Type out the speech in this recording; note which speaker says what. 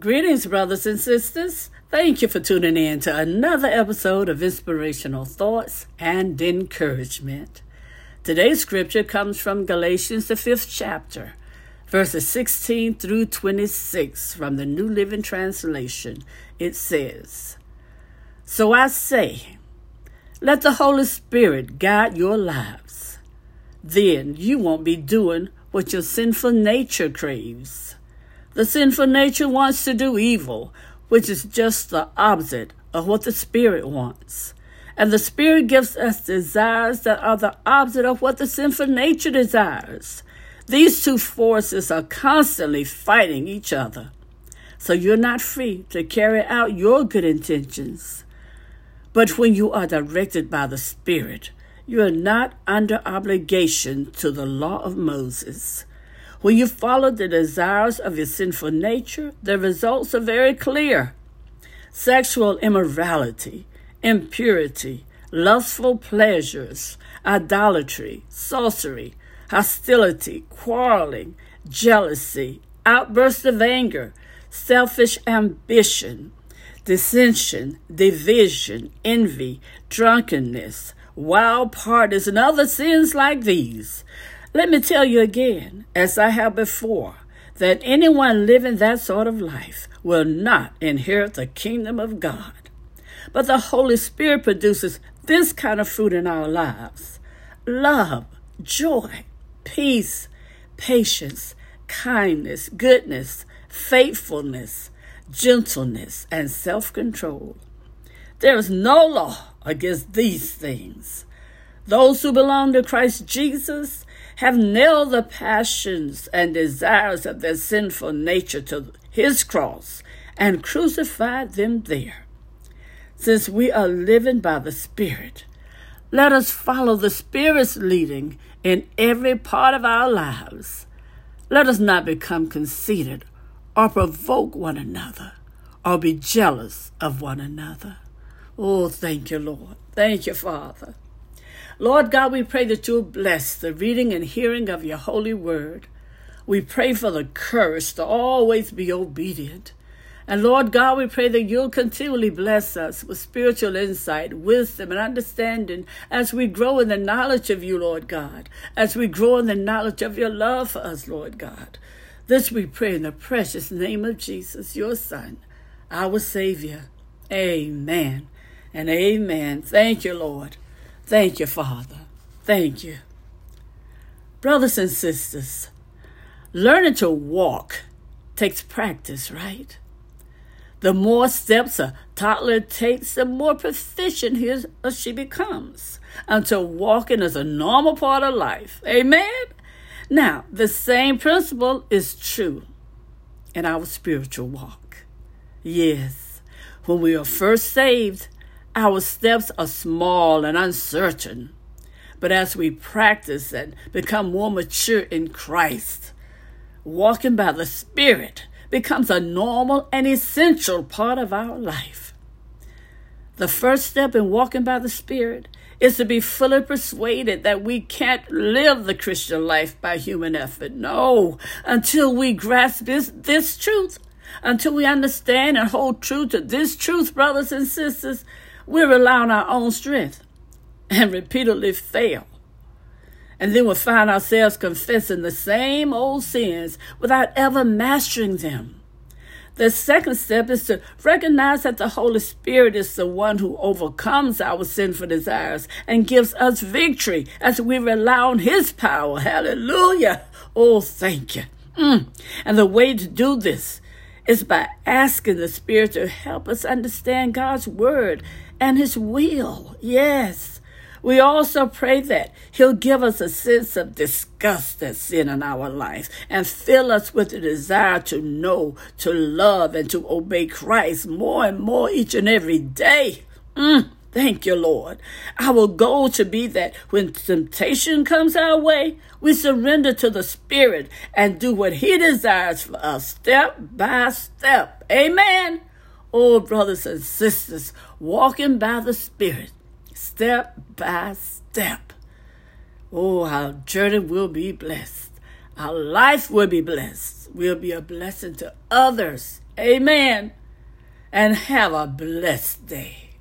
Speaker 1: Greetings, brothers and sisters. Thank you for tuning in to another episode of Inspirational Thoughts and Encouragement. Today's scripture comes from Galatians, the fifth chapter, verses 16 through 26 from the New Living Translation. It says, So I say, let the Holy Spirit guide your lives. Then you won't be doing what your sinful nature craves. The sinful nature wants to do evil, which is just the opposite of what the Spirit wants. And the Spirit gives us desires that are the opposite of what the sinful nature desires. These two forces are constantly fighting each other. So you're not free to carry out your good intentions. But when you are directed by the Spirit, you are not under obligation to the law of Moses. When you follow the desires of your sinful nature, the results are very clear sexual immorality, impurity, lustful pleasures, idolatry, sorcery, hostility, quarreling, jealousy, outbursts of anger, selfish ambition, dissension, division, envy, drunkenness, wild parties, and other sins like these. Let me tell you again, as I have before, that anyone living that sort of life will not inherit the kingdom of God. But the Holy Spirit produces this kind of fruit in our lives love, joy, peace, patience, kindness, goodness, faithfulness, gentleness, and self control. There is no law against these things. Those who belong to Christ Jesus have nailed the passions and desires of their sinful nature to his cross and crucified them there. Since we are living by the Spirit, let us follow the Spirit's leading in every part of our lives. Let us not become conceited or provoke one another or be jealous of one another. Oh, thank you, Lord. Thank you, Father. Lord God, we pray that you'll bless the reading and hearing of your holy word. We pray for the courage to always be obedient. And Lord God, we pray that you'll continually bless us with spiritual insight, wisdom, and understanding as we grow in the knowledge of you, Lord God, as we grow in the knowledge of your love for us, Lord God. This we pray in the precious name of Jesus, your Son, our Savior. Amen and amen. Thank you, Lord. Thank you, Father. Thank you. Brothers and sisters, learning to walk takes practice, right? The more steps a toddler takes, the more proficient he or she becomes until walking is a normal part of life. Amen? Now, the same principle is true in our spiritual walk. Yes, when we are first saved, our steps are small and uncertain, but as we practice and become more mature in Christ, walking by the Spirit becomes a normal and essential part of our life. The first step in walking by the Spirit is to be fully persuaded that we can't live the Christian life by human effort. No, until we grasp this, this truth, until we understand and hold true to this truth, brothers and sisters, we rely on our own strength and repeatedly fail. And then we find ourselves confessing the same old sins without ever mastering them. The second step is to recognize that the Holy Spirit is the one who overcomes our sinful desires and gives us victory as we rely on His power. Hallelujah. Oh, thank you. Mm. And the way to do this is by asking the Spirit to help us understand God's Word and His will. Yes. We also pray that He'll give us a sense of disgust at sin in our life and fill us with the desire to know, to love, and to obey Christ more and more each and every day. Mm. Thank you, Lord. Our goal should be that when temptation comes our way, we surrender to the Spirit and do what He desires for us step by step. Amen. Oh, brothers and sisters, walking by the Spirit, step by step. Oh, our journey will be blessed. Our life will be blessed. We'll be a blessing to others. Amen. And have a blessed day.